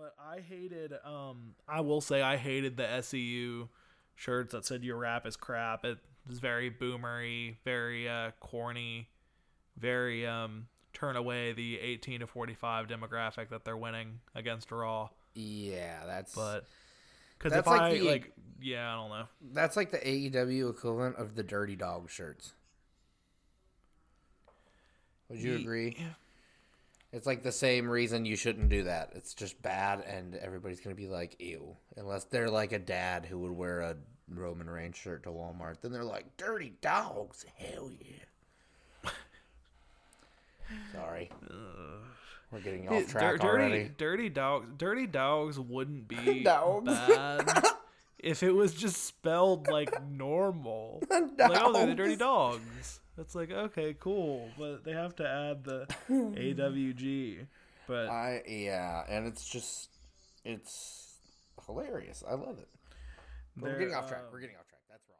But I hated. Um, I will say I hated the SEU shirts that said "Your rap is crap." It was very boomery, very uh, corny, very um, turn away the 18 to 45 demographic that they're winning against Raw. Yeah, that's But because if like I the- like, yeah, I don't know. that's like the AEW equivalent of the Dirty Dog shirts. Would you agree? It's like the same reason you shouldn't do that. It's just bad, and everybody's gonna be like, "Ew," unless they're like a dad who would wear a Roman Reigns shirt to Walmart. Then they're like, "Dirty dogs, hell yeah." Sorry, we're getting off track dirty, already. dirty dogs. Dirty dogs wouldn't be Dogs. bad if it was just spelled like normal. Like, oh, they're the dirty dogs. That's like okay, cool, but they have to add the AWG. But I yeah, and it's just it's hilarious. I love it. We're getting off track. uh, We're getting off track. That's wrong.